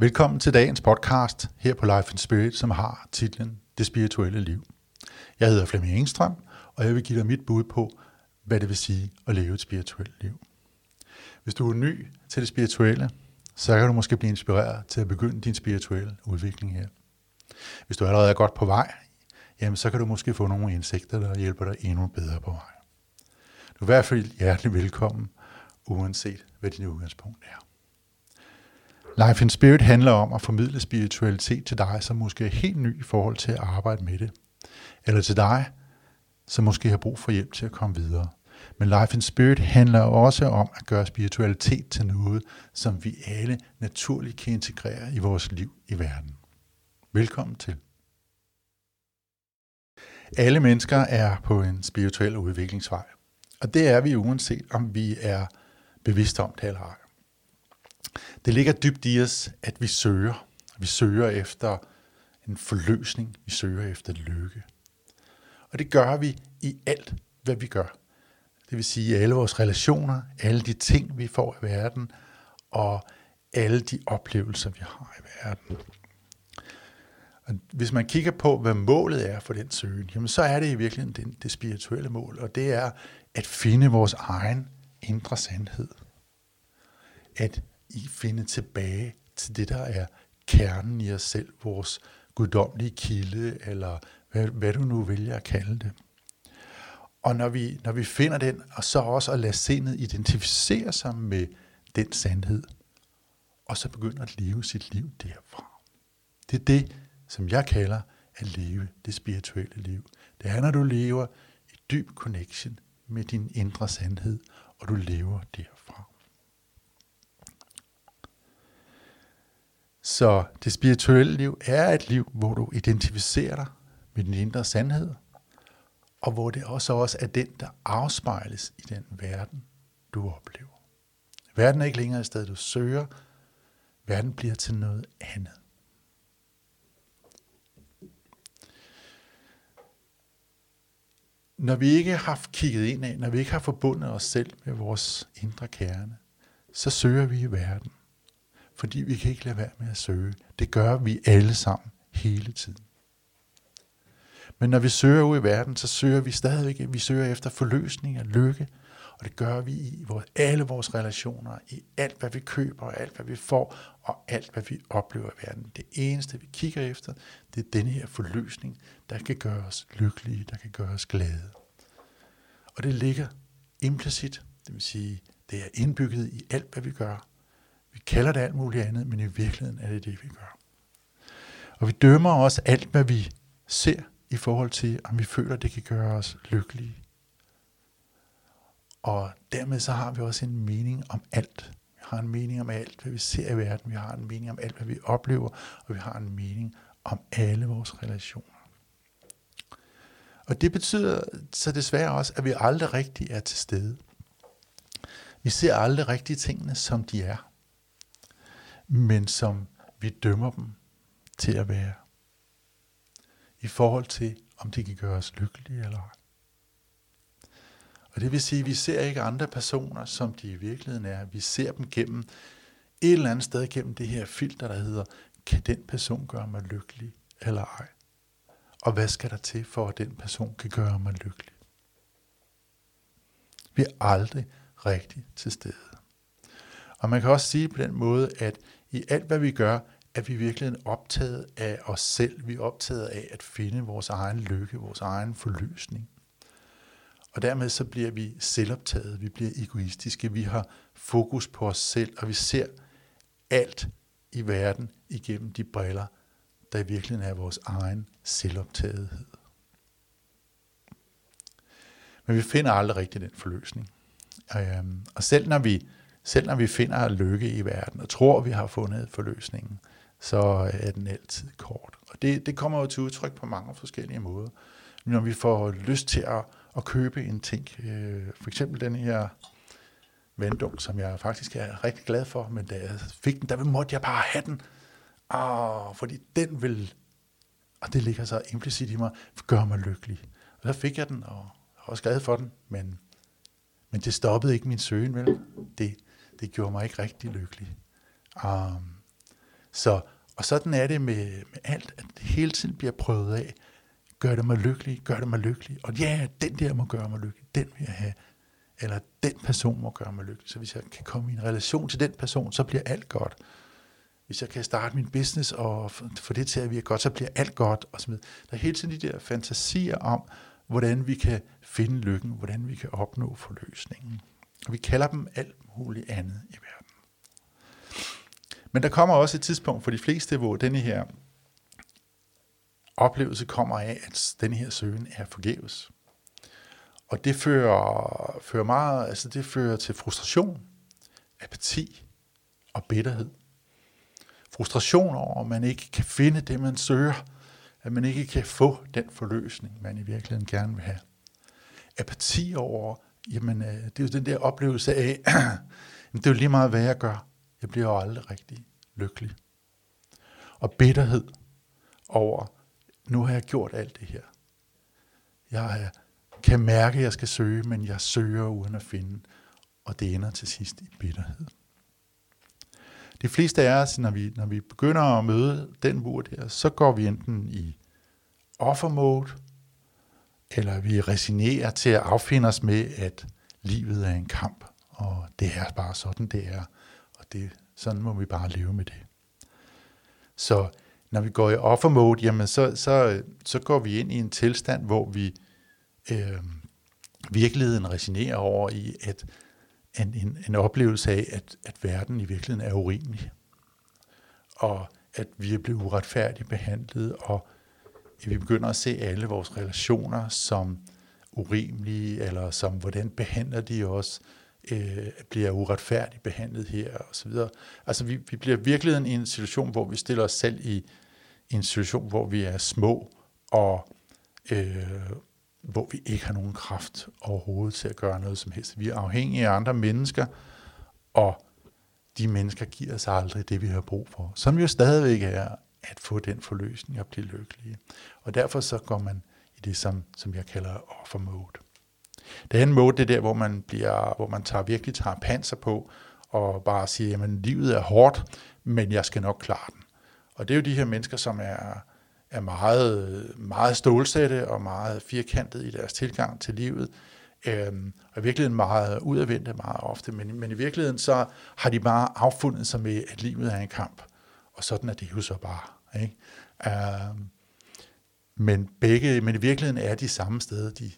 Velkommen til dagens podcast her på Life and Spirit, som har titlen Det spirituelle liv. Jeg hedder Flemming Engstrøm, og jeg vil give dig mit bud på, hvad det vil sige at leve et spirituelt liv. Hvis du er ny til det spirituelle, så kan du måske blive inspireret til at begynde din spirituelle udvikling her. Hvis du allerede er godt på vej, jamen så kan du måske få nogle indsigter, der hjælper dig endnu bedre på vej. Du er i hvert fald hjertelig velkommen, uanset hvad din udgangspunkt er. Life in Spirit handler om at formidle spiritualitet til dig, som måske er helt ny i forhold til at arbejde med det. Eller til dig, som måske har brug for hjælp til at komme videre. Men Life in Spirit handler også om at gøre spiritualitet til noget, som vi alle naturligt kan integrere i vores liv i verden. Velkommen til. Alle mennesker er på en spirituel udviklingsvej. Og det er vi uanset om vi er bevidste om det eller ej. Det ligger dybt i os, at vi søger. Vi søger efter en forløsning. Vi søger efter lykke. Og det gør vi i alt, hvad vi gør. Det vil sige alle vores relationer, alle de ting, vi får i verden, og alle de oplevelser, vi har i verden. Og hvis man kigger på, hvad målet er for den søgen, jamen så er det i virkeligheden det, det spirituelle mål, og det er at finde vores egen indre sandhed. At i finde tilbage til det, der er kernen i os selv, vores guddommelige kilde, eller hvad, hvad du nu vælger at kalde det. Og når vi, når vi finder den, og så også at lade sindet identificere sig med den sandhed, og så begynder at leve sit liv derfra. Det er det, som jeg kalder at leve det spirituelle liv. Det er, når du lever i dyb connection med din indre sandhed, og du lever derfra. Så det spirituelle liv er et liv, hvor du identificerer dig med din indre sandhed, og hvor det også også er den, der afspejles i den verden, du oplever. Verden er ikke længere et sted, du søger. Verden bliver til noget andet. Når vi ikke har kigget ind af, når vi ikke har forbundet os selv med vores indre kerne, så søger vi i verden fordi vi kan ikke lade være med at søge. Det gør vi alle sammen hele tiden. Men når vi søger ud i verden, så søger vi stadigvæk, vi søger efter forløsning og lykke, og det gør vi i vores, alle vores relationer, i alt hvad vi køber, og alt hvad vi får, og alt hvad vi oplever i verden. Det eneste vi kigger efter, det er denne her forløsning, der kan gøre os lykkelige, der kan gøre os glade. Og det ligger implicit, det vil sige, det er indbygget i alt hvad vi gør, vi kalder det alt muligt andet, men i virkeligheden er det det, vi gør. Og vi dømmer også alt, hvad vi ser i forhold til, om vi føler, det kan gøre os lykkelige. Og dermed så har vi også en mening om alt. Vi har en mening om alt, hvad vi ser i verden. Vi har en mening om alt, hvad vi oplever. Og vi har en mening om alle vores relationer. Og det betyder så desværre også, at vi aldrig rigtig er til stede. Vi ser aldrig rigtig tingene, som de er men som vi dømmer dem til at være. I forhold til, om de kan gøre os lykkelige eller ej. Og det vil sige, at vi ser ikke andre personer, som de i virkeligheden er. Vi ser dem gennem et eller andet sted gennem det her filter, der hedder, kan den person gøre mig lykkelig eller ej? Og hvad skal der til for, at den person kan gøre mig lykkelig? Vi er aldrig rigtig til stede. Og man kan også sige på den måde, at i alt, hvad vi gør, er vi virkelig optaget af os selv. Vi er optaget af at finde vores egen lykke, vores egen forløsning. Og dermed så bliver vi selvoptaget, vi bliver egoistiske, vi har fokus på os selv, og vi ser alt i verden igennem de briller, der i virkeligheden er vores egen selvoptagethed. Men vi finder aldrig rigtig den forløsning. Øhm, og selv når vi selv når vi finder lykke i verden og tror, vi har fundet forløsningen, så er den altid kort. Og det, det kommer jo til udtryk på mange forskellige måder. Når vi får lyst til at, at købe en ting, øh, for eksempel den her vanddunk, som jeg faktisk er rigtig glad for, men da jeg fik den, der måtte jeg bare have den. Og, fordi den vil, og det ligger så implicit i mig, gør mig lykkelig. Og så fik jeg den, og jeg også glad for den, men, men det stoppede ikke min søgen, vel? Det, det gjorde mig ikke rigtig lykkelig. Um, Så, og sådan er det med, med alt, at det hele tiden bliver prøvet af. Gør det mig lykkelig, gør det mig lykkelig. Og ja, den der må gøre mig lykkelig, den vil jeg have. Eller den person må gøre mig lykkelig. Så hvis jeg kan komme i en relation til den person, så bliver alt godt. Hvis jeg kan starte min business og få det til at virke godt, så bliver alt godt. Og så Der er hele tiden de der fantasier om, hvordan vi kan finde lykken, hvordan vi kan opnå forløsningen. Og vi kalder dem alt muligt andet i verden. Men der kommer også et tidspunkt for de fleste, hvor denne her oplevelse kommer af, at denne her søgen er forgæves. Og det fører, fører meget, altså det fører til frustration, apati og bitterhed. Frustration over, at man ikke kan finde det, man søger, at man ikke kan få den forløsning, man i virkeligheden gerne vil have. Apati over, jamen øh, det er jo den der oplevelse af, det er jo lige meget, hvad jeg gør. Jeg bliver jo aldrig rigtig lykkelig. Og bitterhed over, nu har jeg gjort alt det her. Jeg kan mærke, at jeg skal søge, men jeg søger uden at finde, og det ender til sidst i bitterhed. De fleste af os, når vi, når vi begynder at møde den mur der, så går vi enten i offermode, eller vi resignerer til at affinde os med, at livet er en kamp, og det er bare sådan, det er, og det, sådan må vi bare leve med det. Så når vi går i offermode, jamen så, så, så går vi ind i en tilstand, hvor vi øh, virkeligheden resignerer over i at en, en, en oplevelse af, at, at verden i virkeligheden er urimelig. Og at vi er blevet uretfærdigt behandlet, og vi begynder at se alle vores relationer som urimelige, eller som hvordan behandler de os, øh, bliver uretfærdigt behandlet her, og så videre. Altså vi, vi bliver virkelig i en situation, hvor vi stiller os selv i, i en situation, hvor vi er små, og øh, hvor vi ikke har nogen kraft overhovedet til at gøre noget som helst. Vi er afhængige af andre mennesker, og de mennesker giver os aldrig det, vi har brug for. Som jo stadigvæk er at få den forløsning og blive lykkelige. Og derfor så går man i det, som, som jeg kalder offer mode. Det andet mode, det er der, hvor man, bliver, hvor man tager, virkelig tager panser på, og bare siger, at livet er hårdt, men jeg skal nok klare den. Og det er jo de her mennesker, som er, er meget, meget stålsatte og meget firkantet i deres tilgang til livet, øhm, og i virkeligheden meget udadvendte meget ofte, men, men i virkeligheden så har de bare affundet sig med, at livet er en kamp, og sådan er det jo så bare. Ikke? Uh, men, begge, men i virkeligheden er de samme steder, de,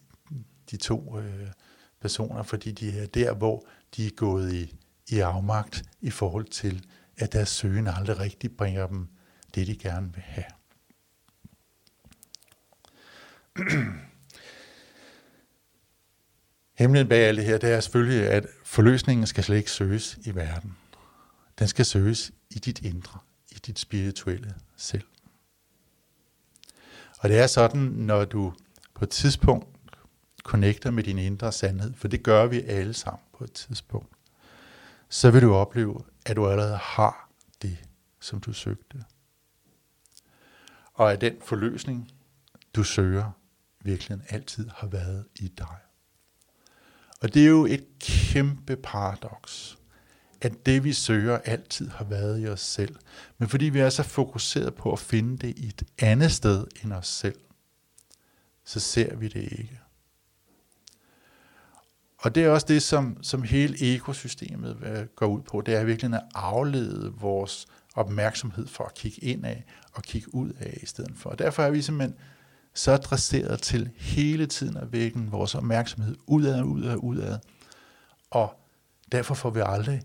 de to øh, personer, fordi de er der, hvor de er gået i, i afmagt i forhold til, at deres søgen aldrig rigtig bringer dem det, de gerne vil have. Hemmeligheden bag alt det her, det er selvfølgelig, at forløsningen skal slet ikke søges i verden. Den skal søges i dit indre, dit spirituelle selv. Og det er sådan, når du på et tidspunkt connecter med din indre sandhed, for det gør vi alle sammen på et tidspunkt, så vil du opleve, at du allerede har det, som du søgte. Og at den forløsning, du søger, virkelig altid har været i dig. Og det er jo et kæmpe paradoks, at det vi søger altid har været i os selv. Men fordi vi er så fokuseret på at finde det i et andet sted end os selv, så ser vi det ikke. Og det er også det, som, som hele ekosystemet går ud på. Det er virkelig at aflede vores opmærksomhed for at kigge ind af og kigge ud af i stedet for. Og derfor er vi simpelthen så adresseret til hele tiden at vække vores opmærksomhed udad, udad, udad. Og derfor får vi aldrig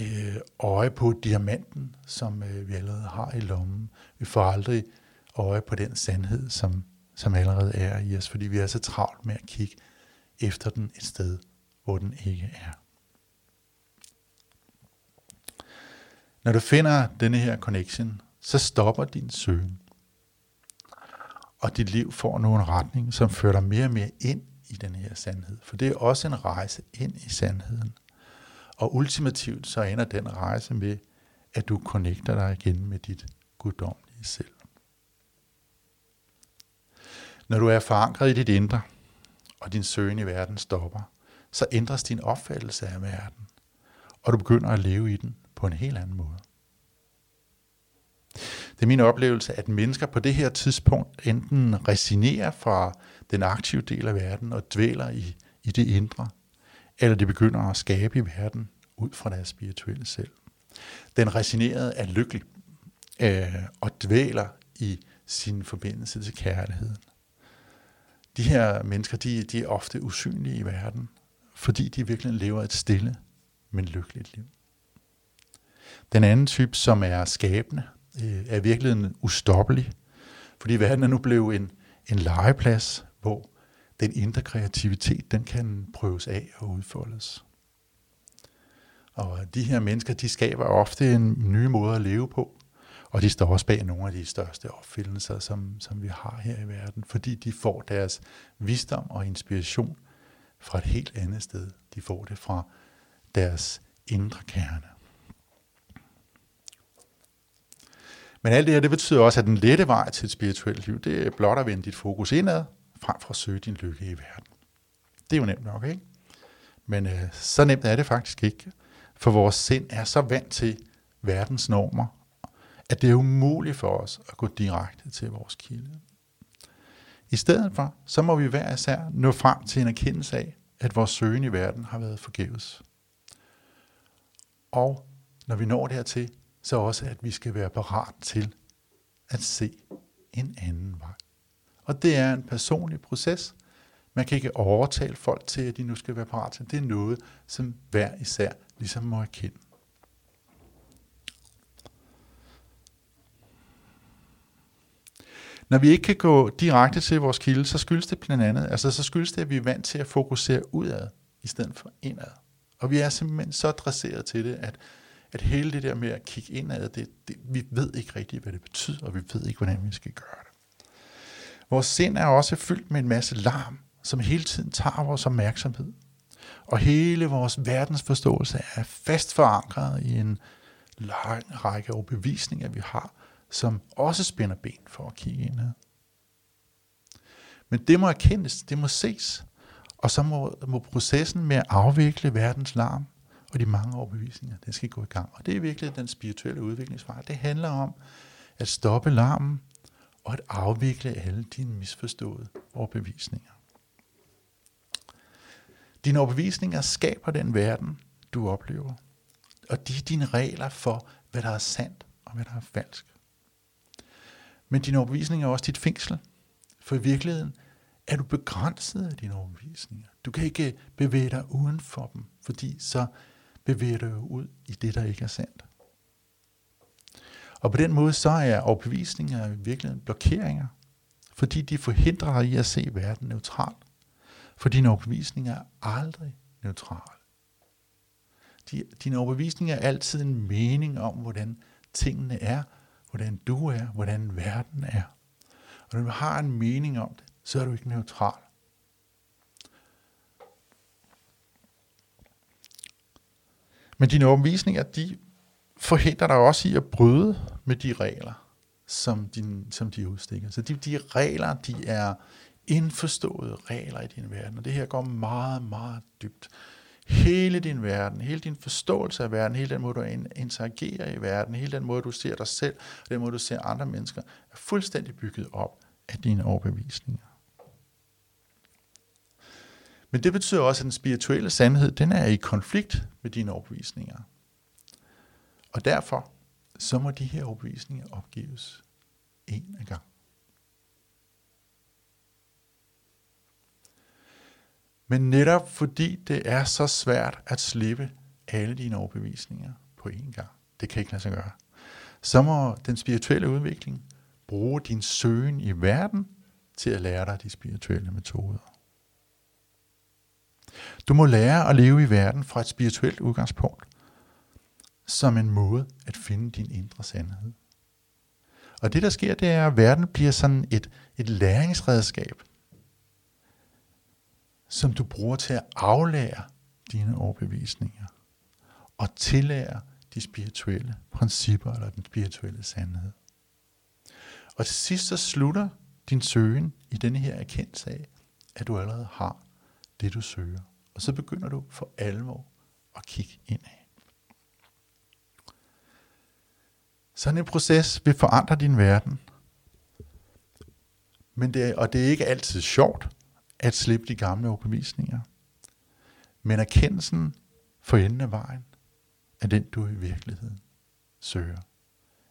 øh, øje på diamanten, som øh, vi allerede har i lommen. Vi får aldrig øje på den sandhed, som, som allerede er i os, fordi vi er så travlt med at kigge efter den et sted, hvor den ikke er. Når du finder denne her connection, så stopper din søgen. Og dit liv får nu en retning, som fører dig mere og mere ind i den her sandhed. For det er også en rejse ind i sandheden. Og ultimativt så ender den rejse med, at du connecter dig igen med dit guddommelige selv. Når du er forankret i dit indre, og din søgen i verden stopper, så ændres din opfattelse af verden, og du begynder at leve i den på en helt anden måde. Det er min oplevelse, at mennesker på det her tidspunkt enten resignerer fra den aktive del af verden og dvæler i, i det indre, eller de begynder at skabe i verden ud fra deres spirituelle selv. Den resignerede er lykkelig øh, og dvæler i sin forbindelse til kærligheden. De her mennesker, de, de er ofte usynlige i verden, fordi de virkelig lever et stille, men lykkeligt liv. Den anden type, som er skabende, øh, er virkelig ustoppelig, fordi verden er nu blevet en, en legeplads, hvor den indre kreativitet, den kan prøves af og udfoldes. Og de her mennesker, de skaber ofte en ny måde at leve på, og de står også bag nogle af de største opfindelser, som, som vi har her i verden, fordi de får deres visdom og inspiration fra et helt andet sted. De får det fra deres indre kerne. Men alt det her, det betyder også, at den lette vej til et spirituelt liv, det er blot at vende dit fokus indad, frem for at søge din lykke i verden. Det er jo nemt nok, ikke? Men øh, så nemt er det faktisk ikke, for vores sind er så vant til verdens normer, at det er umuligt for os at gå direkte til vores kilde. I stedet for, så må vi hver især nå frem til en erkendelse af, at vores søgen i verden har været forgæves. Og når vi når dertil, så også, at vi skal være parat til at se en anden vej. Og det er en personlig proces. Man kan ikke overtale folk til, at de nu skal være parat til. Det er noget, som hver især ligesom må erkende. Når vi ikke kan gå direkte til vores kilde, så skyldes det blandt andet, altså så skyldes det, at vi er vant til at fokusere udad, i stedet for indad. Og vi er simpelthen så dresseret til det, at, at hele det der med at kigge indad, det, det, vi ved ikke rigtigt, hvad det betyder, og vi ved ikke, hvordan vi skal gøre det. Vores sind er også fyldt med en masse larm, som hele tiden tager vores opmærksomhed. Og hele vores verdensforståelse er fast forankret i en lang række overbevisninger, vi har, som også spænder ben for at kigge indad. Men det må erkendes, det må ses, og så må, må processen med at afvikle verdens larm og de mange overbevisninger, den skal gå i gang. Og det er virkelig den spirituelle udviklingsvej. Det handler om at stoppe larmen og at afvikle alle dine misforståede overbevisninger. Dine overbevisninger skaber den verden, du oplever. Og de er dine regler for, hvad der er sandt og hvad der er falsk. Men din overbevisninger er også dit fængsel. For i virkeligheden er du begrænset af dine overbevisninger. Du kan ikke bevæge dig uden for dem, fordi så bevæger du ud i det, der ikke er sandt. Og på den måde så er overbevisninger i virkeligheden blokeringer, fordi de forhindrer dig i at se verden neutralt. For dine overbevisninger er aldrig neutrale. De, dine overbevisninger er altid en mening om, hvordan tingene er, hvordan du er, hvordan verden er. Og når du har en mening om det, så er du ikke neutral. Men dine overbevisninger, de forhindrer dig også i at bryde med de regler, som, din, som de udstikker. Så de, de regler, de er indforståede regler i din verden, og det her går meget, meget dybt hele din verden, hele din forståelse af verden, hele den måde, du interagerer i verden, hele den måde, du ser dig selv, og den måde, du ser andre mennesker, er fuldstændig bygget op af dine overbevisninger. Men det betyder også, at den spirituelle sandhed, den er i konflikt med dine overbevisninger. Og derfor, så må de her overbevisninger opgives en af gang. Men netop fordi det er så svært at slippe alle dine overbevisninger på én gang, det kan ikke lade sig gøre, så må den spirituelle udvikling bruge din søgen i verden til at lære dig de spirituelle metoder. Du må lære at leve i verden fra et spirituelt udgangspunkt, som en måde at finde din indre sandhed. Og det der sker, det er, at verden bliver sådan et, et læringsredskab, som du bruger til at aflære dine overbevisninger og tillære de spirituelle principper eller den spirituelle sandhed. Og til sidst så slutter din søgen i denne her erkendelse af, at du allerede har det, du søger. Og så begynder du for alvor at kigge indad. Sådan en proces vil forandre din verden. Men det, og det er ikke altid sjovt at slippe de gamle overbevisninger. Men erkendelsen for enden af vejen er den, du i virkeligheden søger.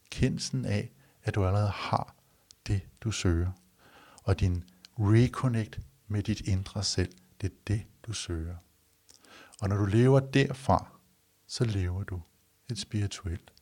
Kendelsen af, at du allerede har det, du søger. Og din reconnect med dit indre selv, det er det, du søger. Og når du lever derfra, så lever du et spirituelt